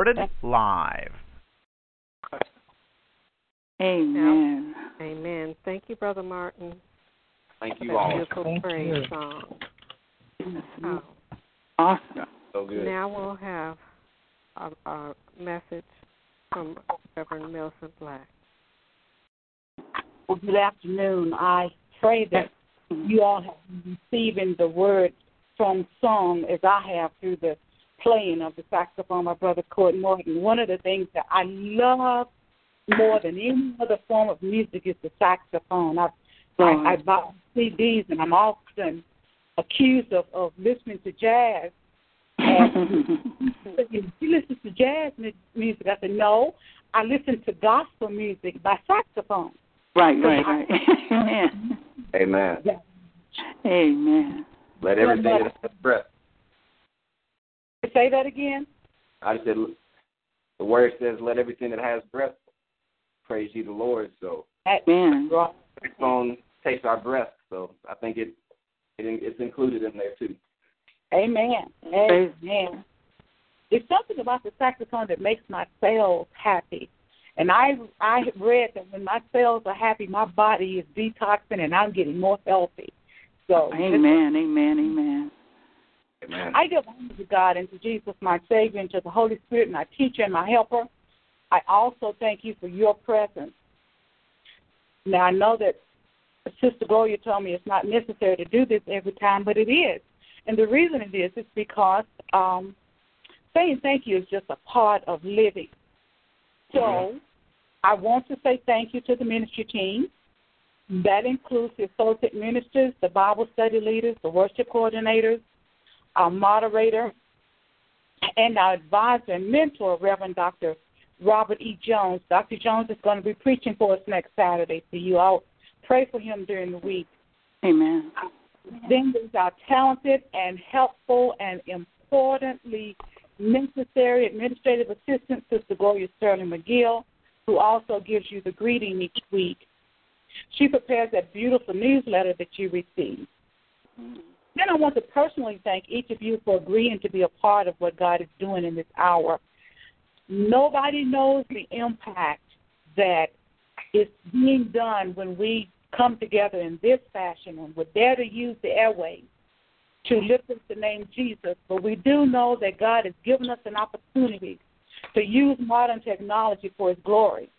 Recorded live. Amen. Amen. Thank you, Brother Martin. Thank you all. Beautiful Thank praise you. song. Oh, Awesome. So good. now we'll have a, a message from Reverend Millicent Black. Well, good afternoon. I pray that you all have been receiving the word from song as I have through the playing of the saxophone, my brother Court Morgan. One of the things that I love more than any other form of music is the saxophone. I I, I buy CDs and I'm often accused of, of listening to jazz. And you listen to jazz music? I said, no, I listen to gospel music by saxophone. right, right, right. Amen. Amen. Amen. Let everything that has breath. Say that again. I just said the word says, "Let everything that has breath praise ye the Lord." So Amen. Right. the song takes our breath. So I think it, it it's included in there too. Amen. Praise- Amen. There's something about the saxophone that makes my cells happy. And I I read that when my cells are happy, my body is detoxing and I'm getting more healthy. So Amen. Amen. Amen. Amen. I give honor to God and to Jesus, my Savior, and to the Holy Spirit, my teacher and my helper. I also thank you for your presence. Now, I know that Sister Gloria told me it's not necessary to do this every time, but it is. And the reason it is is because um, saying thank you is just a part of living. So I want to say thank you to the ministry team. That includes the associate ministers, the Bible study leaders, the worship coordinators, our moderator, and our advisor and mentor, Reverend Dr. Robert E. Jones. Dr. Jones is going to be preaching for us next Saturday, so you all pray for him during the week. Amen. Then there's our talented and helpful and importantly necessary administrative assistant, Sister Gloria Sterling McGill, who also gives you the greeting each week. She prepares that beautiful newsletter that you receive. Mm-hmm. Then I want to personally thank each of you for agreeing to be a part of what God is doing in this hour. Nobody knows the impact that is being done when we come together in this fashion and we dare to use the airways to lift up the name Jesus. But we do know that God has given us an opportunity to use modern technology for His glory.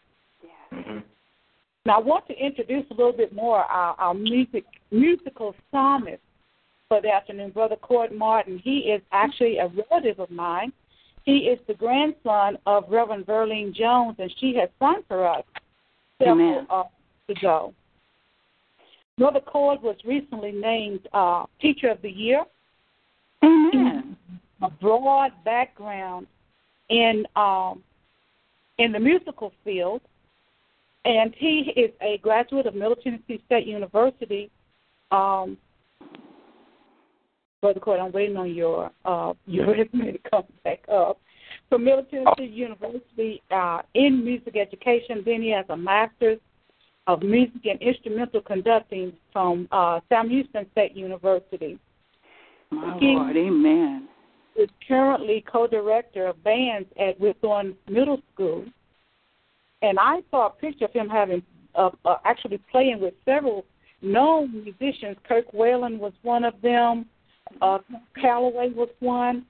Mm-hmm. Now, I want to introduce a little bit more our, our music musical psalmist for the afternoon, Brother Cord Martin. He is actually a relative of mine. He is the grandson of Reverend Verlene Jones, and she has sung for us several uh, ago. Brother Cord was recently named uh, Teacher of the Year. Amen. A broad background in um, in the musical field, and he is a graduate of Middle Tennessee State University. Um, Brother Cord, I'm waiting on your uh, your resume to come back up. From Middle Tennessee University uh, in music education, then he has a master's of music and instrumental conducting from uh, Sam Houston State University. My He- Lord. Amen. is currently co-director of bands at Whitthorne Middle School, and I saw a picture of him having uh, uh, actually playing with several known musicians. Kirk Whalum was one of them. Uh, Calloway was one.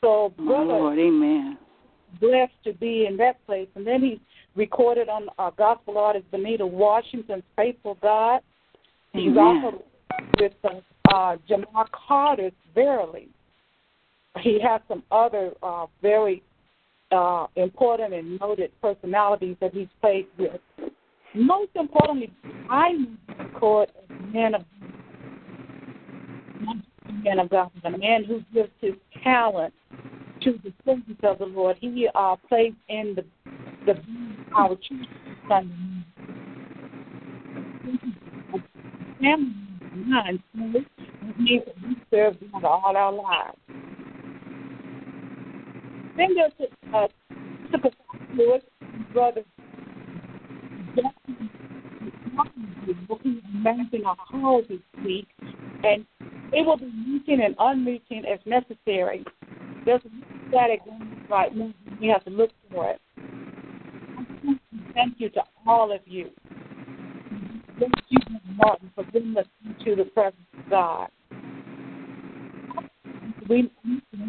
So, My brother, Lord. Amen. blessed to be in that place. And then he recorded on uh, gospel artist Benita Washington's "Faithful God." He's Amen. also with uh, uh, Jamar Carter's "Verily." He has some other uh, very uh, important and noted personalities that he's played with. Most importantly, I record as a man of man of God, the man who gives his talent to the service of the Lord. He uh, plays in the the our church Sunday. Family means we serve God all our lives. Then there's a uh, took brother managing a call this week, and it will be meeting and unmeeting as necessary. There's a static right now. We have to look for it. Thank you to all of you. Thank you, Martin, for bringing us into the presence of God. We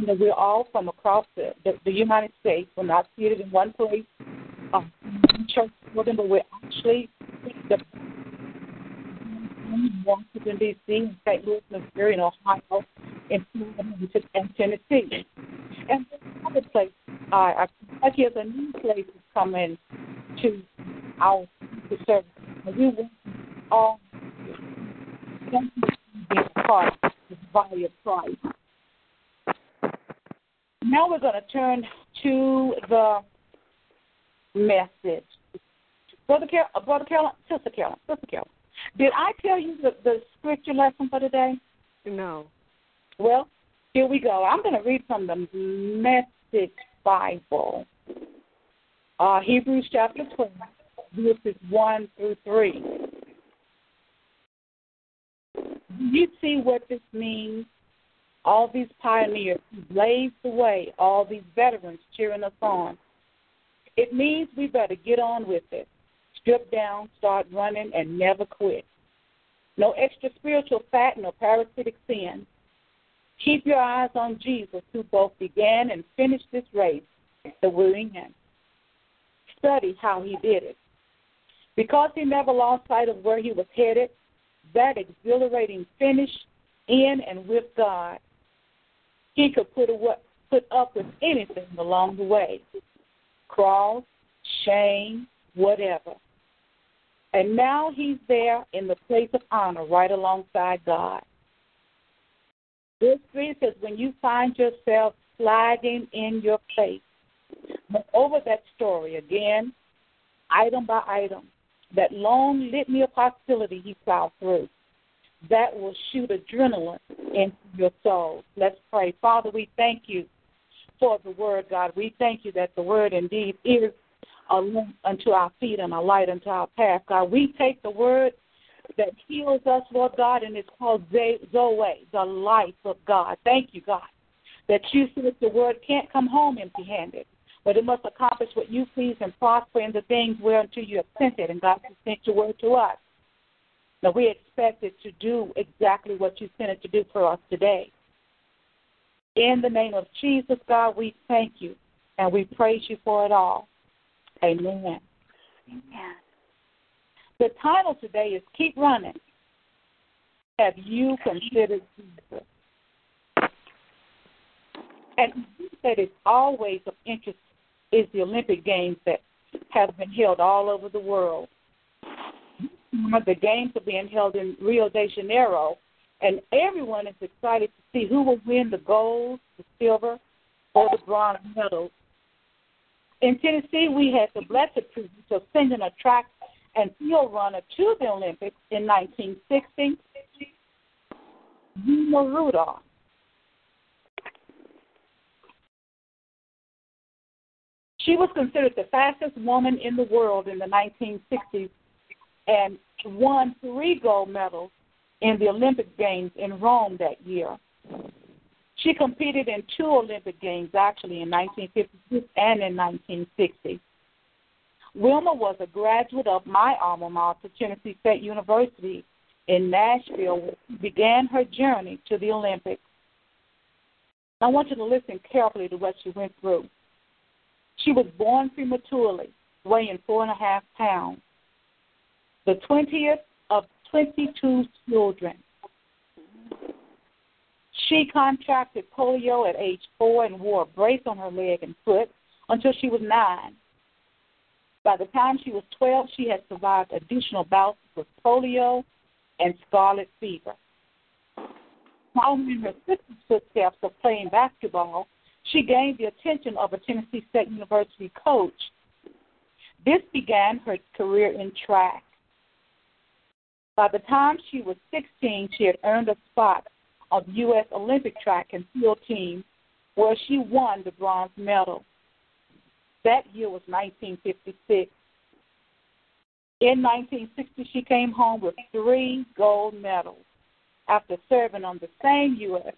we're all from across the, the, the United States. We're not seated in one place, um, church building, but we're actually the Washington D.C., in St. Louis, Missouri, in Ohio, Florida, and Tennessee, and other places. Uh, Kentucky is a new place is coming to our service. We want all thank you for being a part of the body of Christ. Now we're going to turn to the message. Brother Carol, uh, Brother Carol, Sister Carol, Sister Carol. Did I tell you the, the scripture lesson for today? No. Well, here we go. I'm going to read from the Message Bible. Uh, Hebrews chapter 12, verses 1 through 3. You see what this means? All these pioneers who blazed the way, all these veterans cheering us on. It means we better get on with it strip down, start running, and never quit. No extra spiritual fat, no parasitic sin. Keep your eyes on Jesus, who both began and finished this race the we're in. Study how he did it. Because he never lost sight of where he was headed, that exhilarating finish in and with God, he could put, put up with anything along the way cross, shame, whatever. And now he's there in the place of honor right alongside God. This three says when you find yourself sliding in your but over that story again, item by item, that long litany of hostility he plowed through, that will shoot adrenaline into your soul. Let's pray. Father, we thank you for the word, God. We thank you that the word indeed is a lamp unto our feet and a light unto our path. God, we take the word that heals us, Lord God, and it's called Zoe, the life of God. Thank you, God, that you that the word can't come home empty handed, but it must accomplish what you please and prosper in the things whereunto you have sent it. And God, you sent your word to us. Now we expect it to do exactly what you sent it to do for us today. In the name of Jesus, God, we thank you and we praise you for it all. Amen. Amen. The title today is Keep Running. Have you considered Jesus? And said it's always of interest is the Olympic Games that have been held all over the world. The games are being held in Rio de Janeiro, and everyone is excited to see who will win the gold, the silver, or the bronze medals in Tennessee, we had the blessed privilege of sending a track and field runner to the Olympics in 1960, Wilma Rudolph. She was considered the fastest woman in the world in the 1960s and won three gold medals in the Olympic Games in Rome that year. She competed in two Olympic Games, actually, in 1956 and in 1960. Wilma was a graduate of my alma mater, Tennessee State University in Nashville, began her journey to the Olympics. I want you to listen carefully to what she went through. She was born prematurely, weighing four and a half pounds, the 20th of 22 children. She contracted polio at age four and wore a brace on her leg and foot until she was nine. By the time she was 12, she had survived additional bouts with polio and scarlet fever. Following her sister's footsteps of playing basketball, she gained the attention of a Tennessee State University coach. This began her career in track. By the time she was 16, she had earned a spot the U.S. Olympic track and field team where she won the bronze medal. That year was 1956. In 1960, she came home with three gold medals after serving on the same U.S.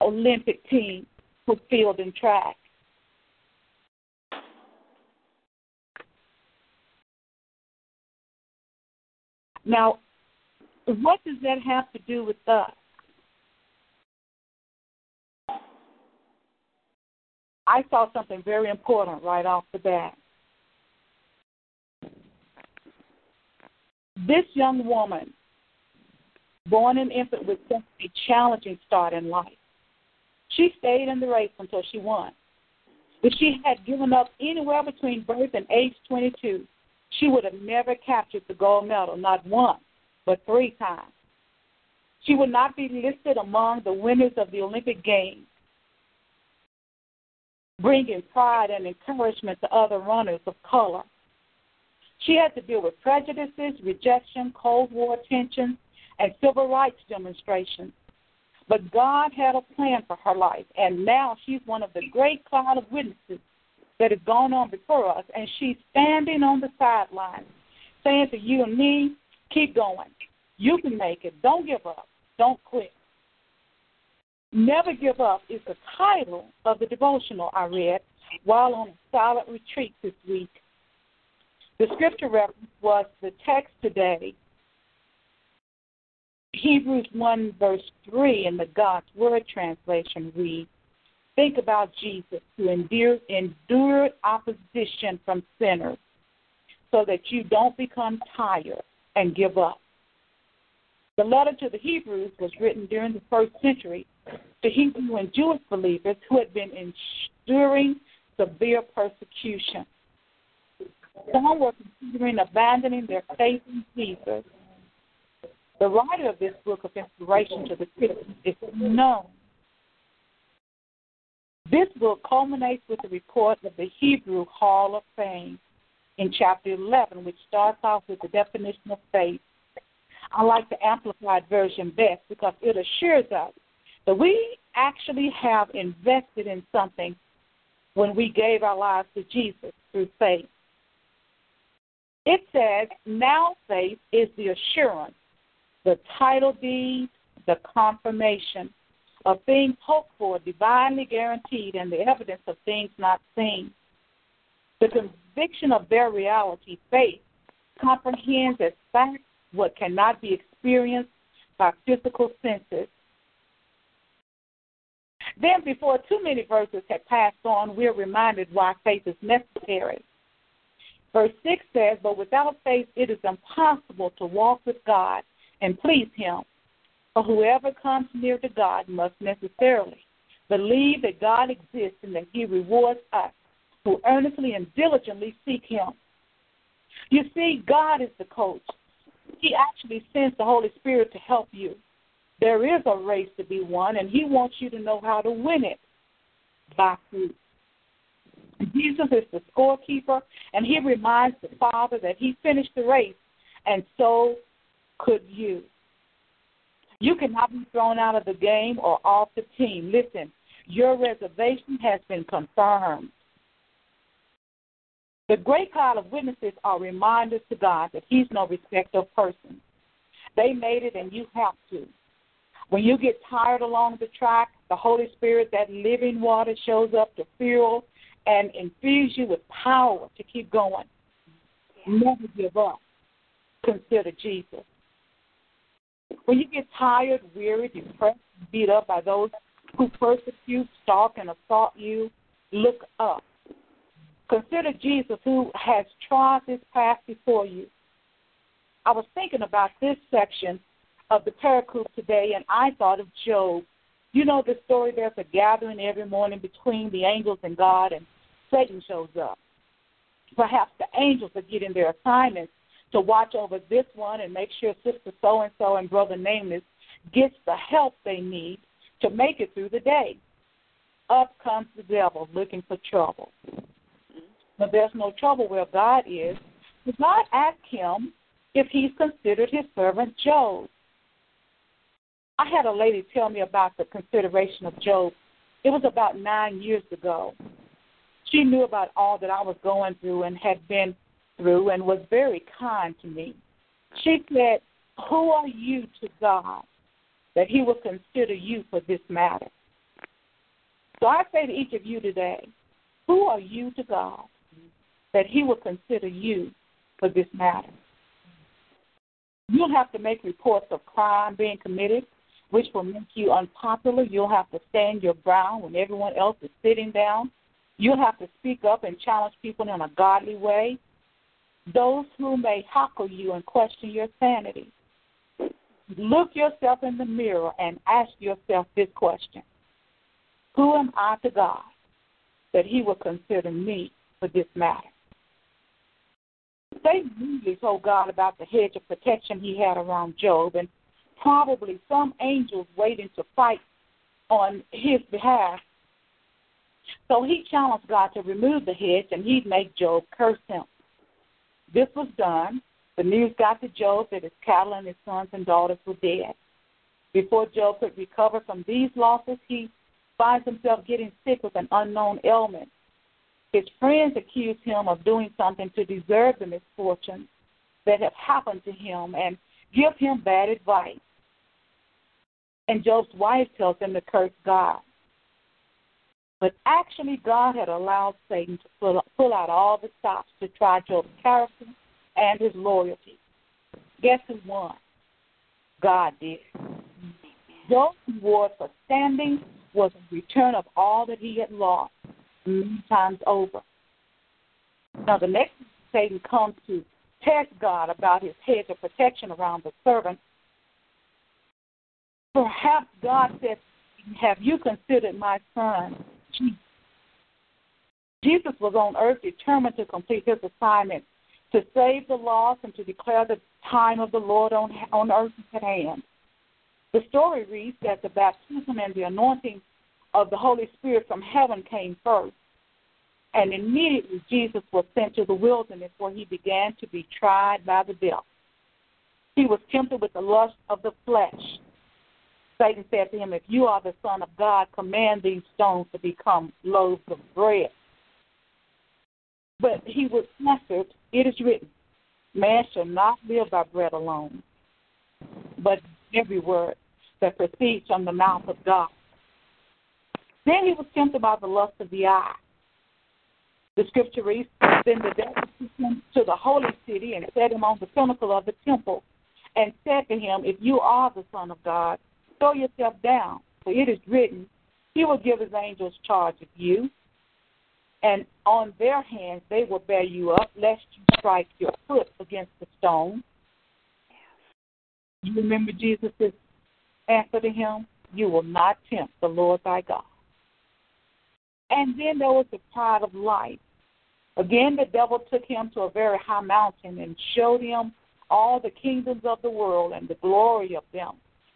Olympic team for field and track. Now, what does that have to do with us? I saw something very important right off the bat. This young woman, born an infant with such a challenging start in life, she stayed in the race until she won. If she had given up anywhere between birth and age 22, she would have never captured the gold medal, not once, but three times. She would not be listed among the winners of the Olympic Games, bringing pride and encouragement to other runners of color. She had to deal with prejudices, rejection, Cold War tensions, and civil rights demonstrations. But God had a plan for her life, and now she's one of the great cloud of witnesses that has gone on before us, and she's standing on the sidelines saying to you and me, keep going. You can make it. Don't give up. Don't quit. Never Give Up is the title of the devotional I read while on a silent retreat this week. The scripture reference was the text today Hebrews 1, verse 3 in the God's Word translation reads Think about Jesus who endured, endured opposition from sinners so that you don't become tired and give up. The letter to the Hebrews was written during the first century to Hebrew and Jewish believers who had been enduring severe persecution. Some were considering abandoning their faith in Jesus the writer of this book of inspiration to the Christians is known. This book culminates with the report of the Hebrew Hall of Fame in chapter 11, which starts off with the definition of faith. I like the Amplified Version best because it assures us that we actually have invested in something when we gave our lives to Jesus through faith. It says, now faith is the assurance the title deed, the confirmation of things hoped for, divinely guaranteed, and the evidence of things not seen. The conviction of their reality, faith, comprehends as fact what cannot be experienced by physical senses. Then, before too many verses had passed on, we're reminded why faith is necessary. Verse 6 says, But without faith it is impossible to walk with God and please Him. For whoever comes near to God must necessarily believe that God exists and that He rewards us who earnestly and diligently seek Him. You see, God is the coach. He actually sends the Holy Spirit to help you. There is a race to be won, and He wants you to know how to win it by fruit. Jesus is the scorekeeper, and He reminds the Father that He finished the race, and so could you. You cannot be thrown out of the game or off the team. Listen, your reservation has been confirmed. The great cloud of witnesses are reminders to God that He's no respecter of persons. They made it, and you have to. When you get tired along the track, the Holy Spirit, that living water, shows up to fuel and infuse you with power to keep going. Never give up. Consider Jesus. When you get tired, weary, depressed, beat up by those who persecute, stalk, and assault you, look up. Consider Jesus who has trod this path before you. I was thinking about this section of the Pericope today, and I thought of Job. You know the story, there's a gathering every morning between the angels and God, and Satan shows up. Perhaps the angels are getting their assignments to watch over this one and make sure Sister So and so and Brother Nameless gets the help they need to make it through the day. Up comes the devil looking for trouble. But there's no trouble where God is. did God ask him if he's considered his servant Job. I had a lady tell me about the consideration of Job. It was about nine years ago. She knew about all that I was going through and had been through and was very kind to me. She said, Who are you to God that He will consider you for this matter? So I say to each of you today, Who are you to God that He will consider you for this matter? You'll have to make reports of crime being committed, which will make you unpopular. You'll have to stand your ground when everyone else is sitting down. You'll have to speak up and challenge people in a godly way. Those who may heckle you and question your sanity. Look yourself in the mirror and ask yourself this question Who am I to God that He will consider me for this matter? They really told God about the hedge of protection He had around Job, and probably some angels waiting to fight on his behalf. So he challenged God to remove the hedge, and he'd make Job curse him. This was done. The news got to Job that his cattle and his sons and daughters were dead. Before Job could recover from these losses, he finds himself getting sick with an unknown ailment. His friends accuse him of doing something to deserve the misfortune that have happened to him and give him bad advice. And Job's wife tells him to curse God. But actually, God had allowed Satan to pull, out all the stops to try Job's character and his loyalty. Guess who won? God did. Job's reward for standing was a return of all that he had lost many times over. Now, the next Satan comes to test God about his hedge of protection around the servant. Perhaps God says, Have you considered my son? Jesus was on earth determined to complete his assignment to save the lost and to declare the time of the Lord on, on earth at hand. The story reads that the baptism and the anointing of the Holy Spirit from heaven came first. And immediately Jesus was sent to the wilderness where he began to be tried by the devil. He was tempted with the lust of the flesh. Satan said to him, If you are the Son of God, command these stones to become loaves of bread. But he was answered, It is written, Man shall not live by bread alone, but every word that proceeds from the mouth of God. Then he was tempted by the lust of the eye. The scripture reads, Then the devil took him to the holy city and set him on the pinnacle of the temple, and said to him, If you are the Son of God, throw yourself down, for it is written, He will give His angels charge of you, and on their hands they will bear you up, lest you strike your foot against the stone. You remember Jesus' answer to him? You will not tempt the Lord thy God. And then there was the pride of life. Again, the devil took him to a very high mountain and showed him all the kingdoms of the world and the glory of them.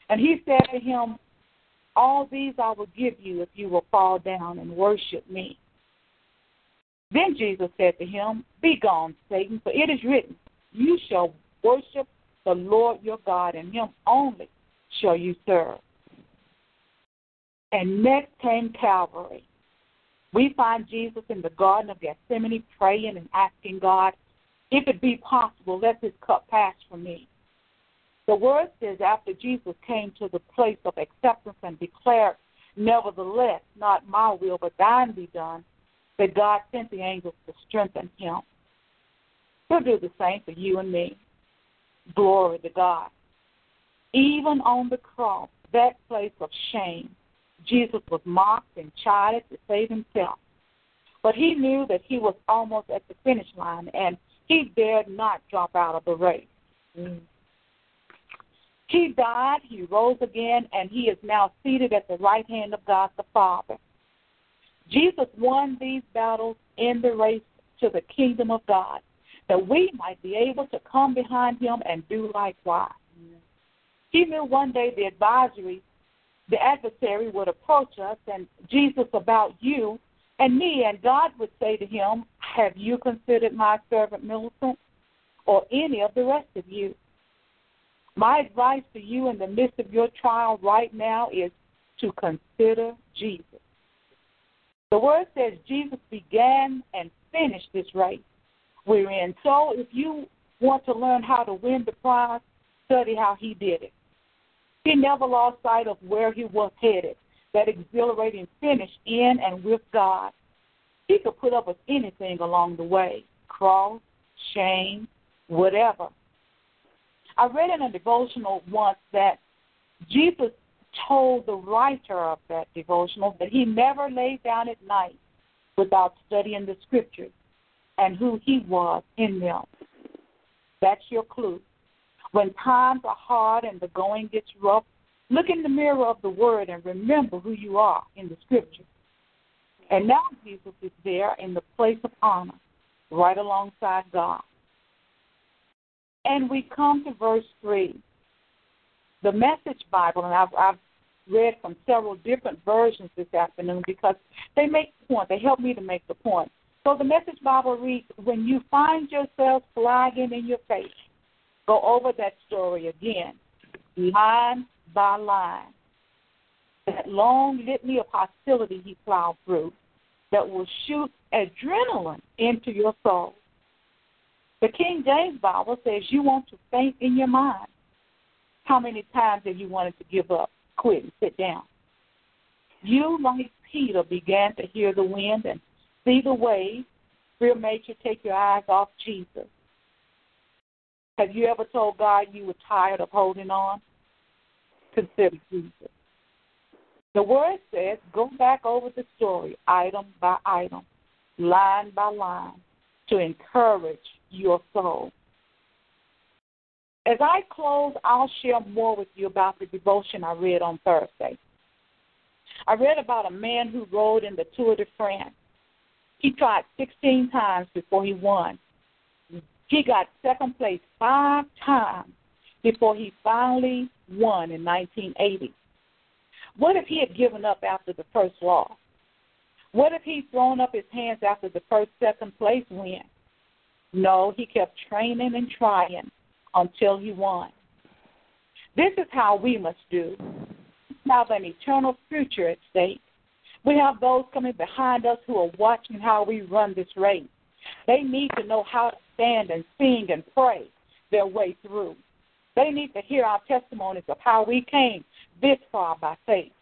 And he said to him, All these I will give you if you will fall down and worship me. Then Jesus said to him, Begone, Satan, for it is written, You shall worship the Lord your God, and him only shall you serve. And next came Calvary. We find Jesus in the Garden of Gethsemane praying and asking God, if it be possible, let this cup pass from me. The word says after Jesus came to the place of acceptance and declared, Nevertheless, not my will, but thine be done, that God sent the angels to strengthen him. He'll do the same for you and me. Glory to God. Even on the cross, that place of shame, Jesus was mocked and chided to save himself. But he knew that he was almost at the finish line, and he dared not drop out of the race. Mm. He died, he rose again, and he is now seated at the right hand of God the Father. Jesus won these battles in the race to the kingdom of God, that we might be able to come behind him and do likewise. He knew one day the advisory, the adversary would approach us and Jesus about you and me, and God would say to him, Have you considered my servant Millicent or any of the rest of you? My advice to you in the midst of your trial right now is to consider Jesus. The word says Jesus began and finished this race we're in. So if you want to learn how to win the prize, study how he did it. He never lost sight of where he was headed, that exhilarating finish in and with God. He could put up with anything along the way cross, shame, whatever. I read in a devotional once that Jesus told the writer of that devotional that he never laid down at night without studying the scriptures and who he was in them. That's your clue. When times are hard and the going gets rough, look in the mirror of the Word and remember who you are in the Scripture. And now Jesus is there in the place of honor, right alongside God. And we come to verse 3. The Message Bible, and I've, I've read from several different versions this afternoon because they make the point. They help me to make the point. So the Message Bible reads When you find yourself flagging in your face, go over that story again, line by line. That long litany of hostility he plowed through that will shoot adrenaline into your soul. The King James Bible says you want to faint in your mind. How many times have you wanted to give up, quit, and sit down? You, like Peter, began to hear the wind and see the waves. Fear made you take your eyes off Jesus. Have you ever told God you were tired of holding on? Consider Jesus. The word says, go back over the story, item by item, line by line, to encourage your soul. As I close, I'll share more with you about the devotion I read on Thursday. I read about a man who rode in the Tour de France. He tried 16 times before he won. He got second place five times before he finally won in 1980. What if he had given up after the first loss? What if he'd thrown up his hands after the first second place win? No, he kept training and trying until he won. This is how we must do. We have an eternal future at stake. We have those coming behind us who are watching how we run this race. They need to know how to stand and sing and pray their way through. They need to hear our testimonies of how we came this far by faith.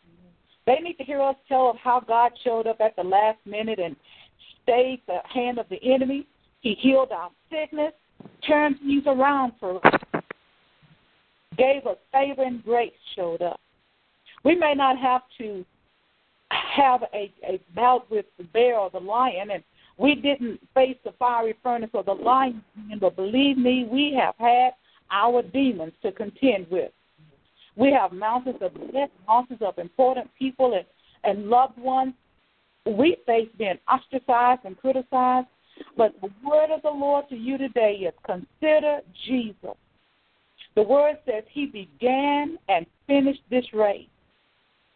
They need to hear us tell of how God showed up at the last minute and stayed the hand of the enemy. He healed our sickness, turned things around for us, gave us favor and grace, showed up. We may not have to have a, a bout with the bear or the lion, and we didn't face the fiery furnace or the lion, but believe me, we have had our demons to contend with. We have mountains of death, mountains of important people and, and loved ones. We face being ostracized and criticized. But the word of the Lord to you today is consider Jesus. The word says he began and finished this race,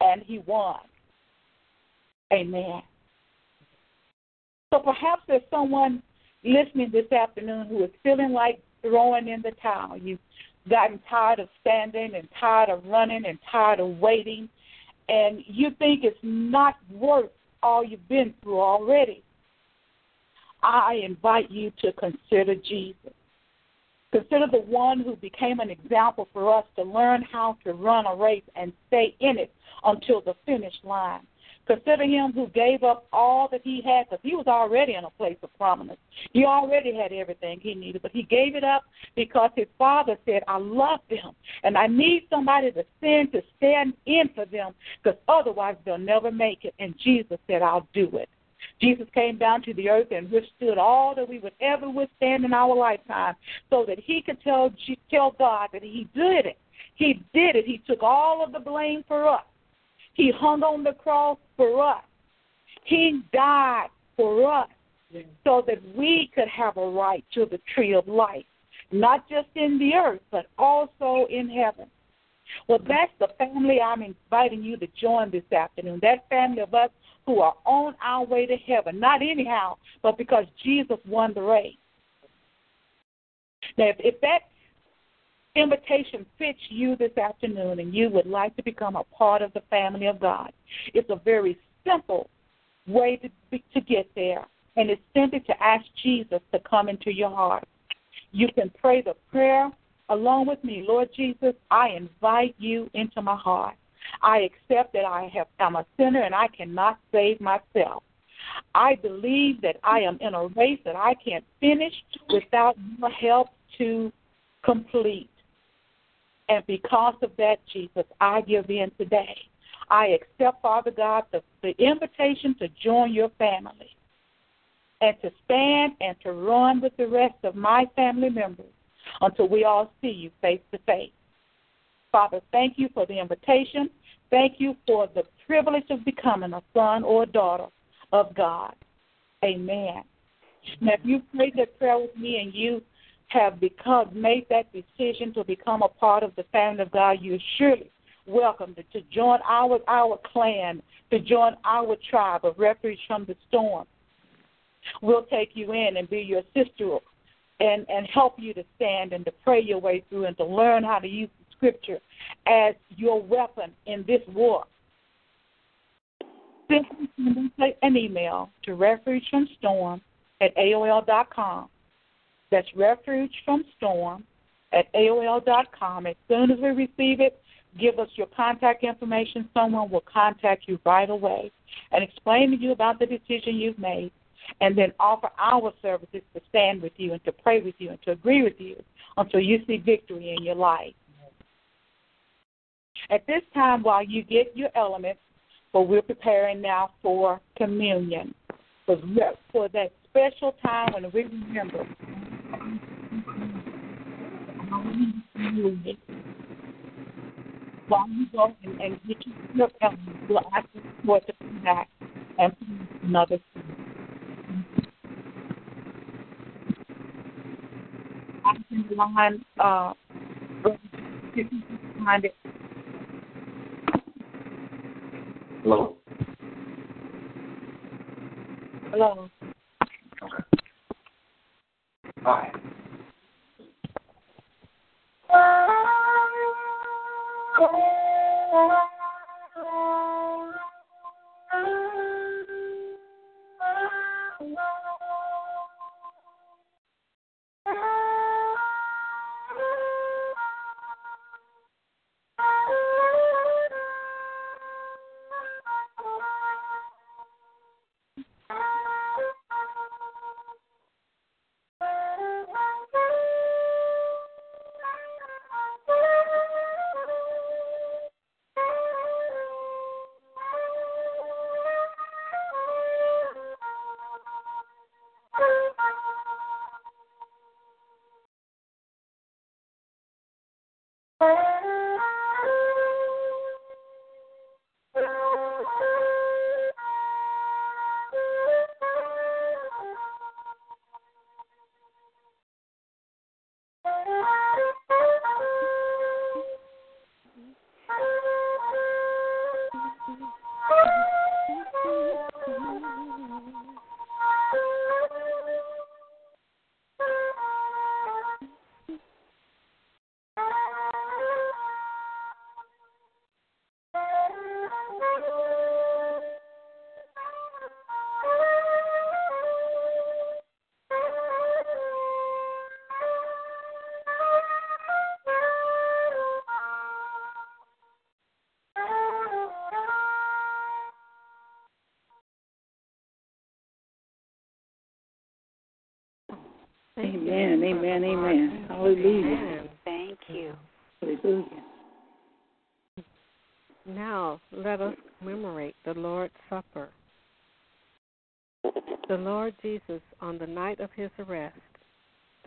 and he won. Amen. So perhaps there's someone listening this afternoon who is feeling like throwing in the towel. You've gotten tired of standing and tired of running and tired of waiting, and you think it's not worth all you've been through already. I invite you to consider Jesus. Consider the one who became an example for us to learn how to run a race and stay in it until the finish line. Consider him who gave up all that he had because he was already in a place of prominence. He already had everything he needed, but he gave it up because his father said, I love them and I need somebody to send to stand in for them because otherwise they'll never make it. And Jesus said, I'll do it. Jesus came down to the earth and withstood all that we would ever withstand in our lifetime so that he could tell, tell God that he did it. He did it. He took all of the blame for us. He hung on the cross for us. He died for us so that we could have a right to the tree of life, not just in the earth, but also in heaven. Well, that's the family I'm inviting you to join this afternoon. That family of us who are on our way to heaven, not anyhow, but because Jesus won the race. Now, if, if that invitation fits you this afternoon and you would like to become a part of the family of God, it's a very simple way to, to get there, and it's simply to ask Jesus to come into your heart. You can pray the prayer along with me. Lord Jesus, I invite you into my heart. I accept that I have I'm a sinner and I cannot save myself. I believe that I am in a race that I can't finish without your help to complete. And because of that, Jesus, I give in today. I accept, Father God, the, the invitation to join your family and to stand and to run with the rest of my family members until we all see you face to face. Father, thank you for the invitation. Thank you for the privilege of becoming a son or a daughter of God. Amen. Now, if you prayed that prayer with me and you have become made that decision to become a part of the family of God, you're surely welcome to, to join our our clan, to join our tribe of refuge from the storm. We'll take you in and be your sister and, and help you to stand and to pray your way through and to learn how to use the scripture as your weapon in this war. Send an email to refuge from storm at AOL.com. That's refugefromstorm at AOL.com. As soon as we receive it, give us your contact information. Someone will contact you right away and explain to you about the decision you've made and then offer our services to stand with you and to pray with you and to agree with you until you see victory in your life. At this time, while you get your elements, but we're preparing now for communion, for, for that special time when we remember while you go and, and get your elements, we'll ask the Lord to come back and another I can line uh find it. Hello. Hello. Okay. Hi. Amen, amen, amen. Hallelujah. Amen. Thank you. Hallelujah. Now let us commemorate the Lord's Supper. The Lord Jesus, on the night of his arrest,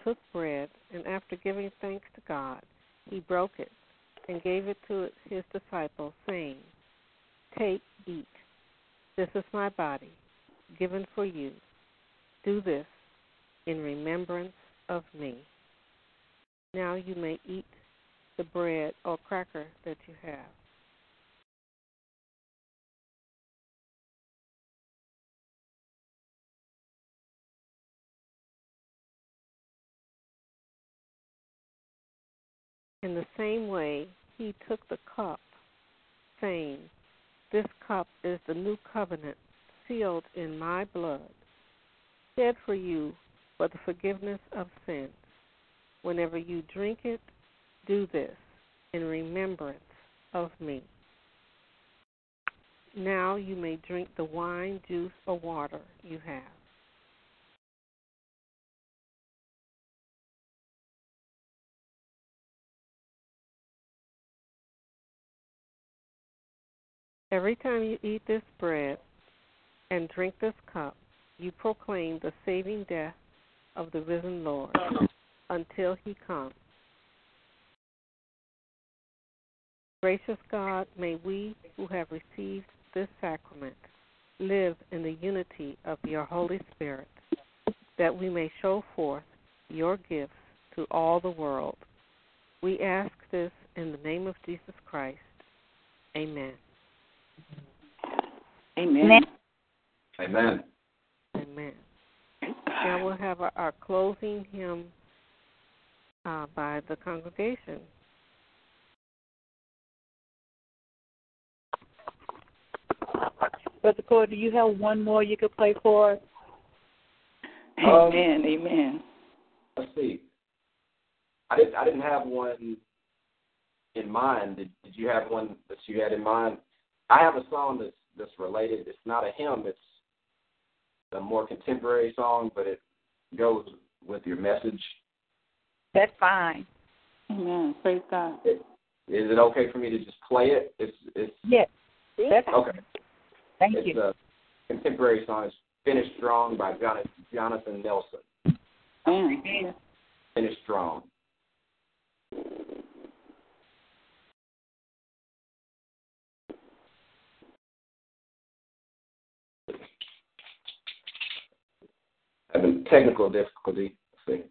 took bread, and after giving thanks to God, he broke it and gave it to his disciples, saying, Take, eat. This is my body, given for you. Do this in remembrance of me. Now you may eat the bread or cracker that you have. In the same way, he took the cup, saying, This cup is the new covenant, sealed in my blood, shed for you for the forgiveness of sins. Whenever you drink it, do this in remembrance of me. Now you may drink the wine, juice, or water you have. Every time you eat this bread and drink this cup, you proclaim the saving death of the risen Lord until he comes. Gracious God, may we who have received this sacrament live in the unity of your Holy Spirit, that we may show forth your gifts to all the world. We ask this in the name of Jesus Christ. Amen. Amen. Amen. Amen. Now we'll have our, our closing hymn uh, by the congregation. Brother Corey, do you have one more you could play for us? Amen. Amen. Let's see. I didn't. I didn't have one in mind. Did, did you have one that you had in mind? I have a song that's that's related. It's not a hymn. It's a more contemporary song, but it goes with your message. That's fine. Amen. Praise God. Is it okay for me to just play it? It's it's Yes. That's okay. Thank It's you. a contemporary song. It's "Finish Strong" by Jonathan, Jonathan Nelson. Amen. Finish Strong. Having technical difficulty. See.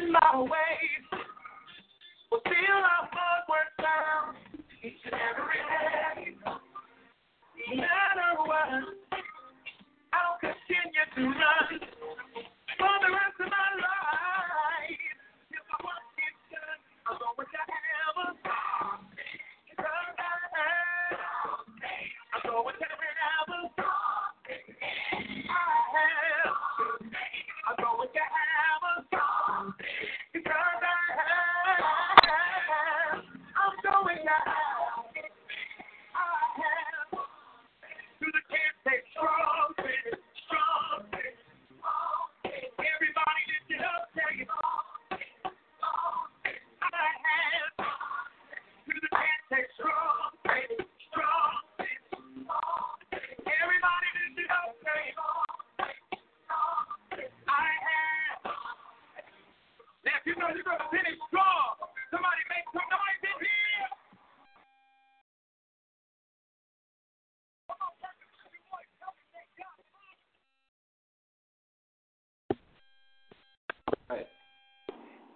In my way. Will feel our work down each and every day. No matter what, I'll continue to run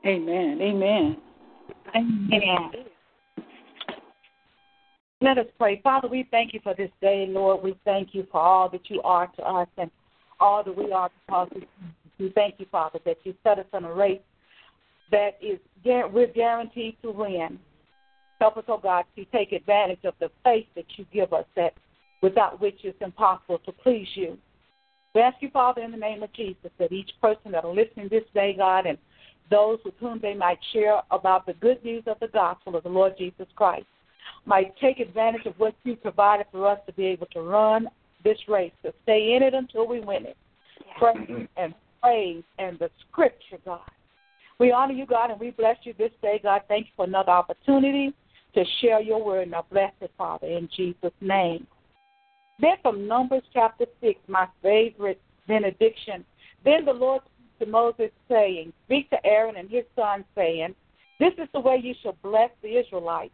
Amen. Amen. Amen. Let us pray. Father, we thank you for this day, Lord. We thank you for all that you are to us and all that we are because we, we thank you, Father, that you set us on a race that is we're guaranteed to win. Help us, oh God, to take advantage of the faith that you give us that without which it's impossible to please you. We ask you, Father, in the name of Jesus, that each person that are listening this day, God, and those with whom they might share about the good news of the gospel of the Lord Jesus Christ, might take advantage of what you provided for us to be able to run this race, to stay in it until we win it. Praise and praise and the scripture, God. We honor you, God, and we bless you this day, God. Thank you for another opportunity to share your word. Now, bless it, Father, in Jesus' name. Then from Numbers chapter 6, my favorite benediction. Then the Lord to Moses, saying, Speak to Aaron and his sons, saying, This is the way you shall bless the Israelites.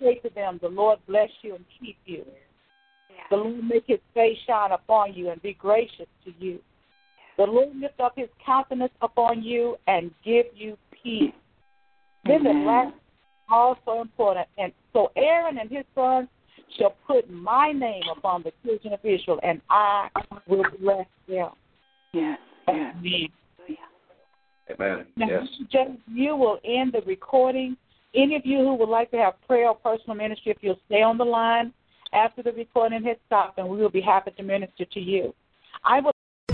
Say to them, The Lord bless you and keep you. Yeah. The Lord make his face shine upon you and be gracious to you. The Lord lift up his countenance upon you and give you peace. Then the last also important. And so Aaron and his sons shall put my name upon the children of Israel, and I will bless them. Yes. yes. Amen. Amen. Now, yes. Just, you will end the recording. Any of you who would like to have prayer or personal ministry, if you'll stay on the line after the recording has stopped, and we will be happy to minister to you. I will.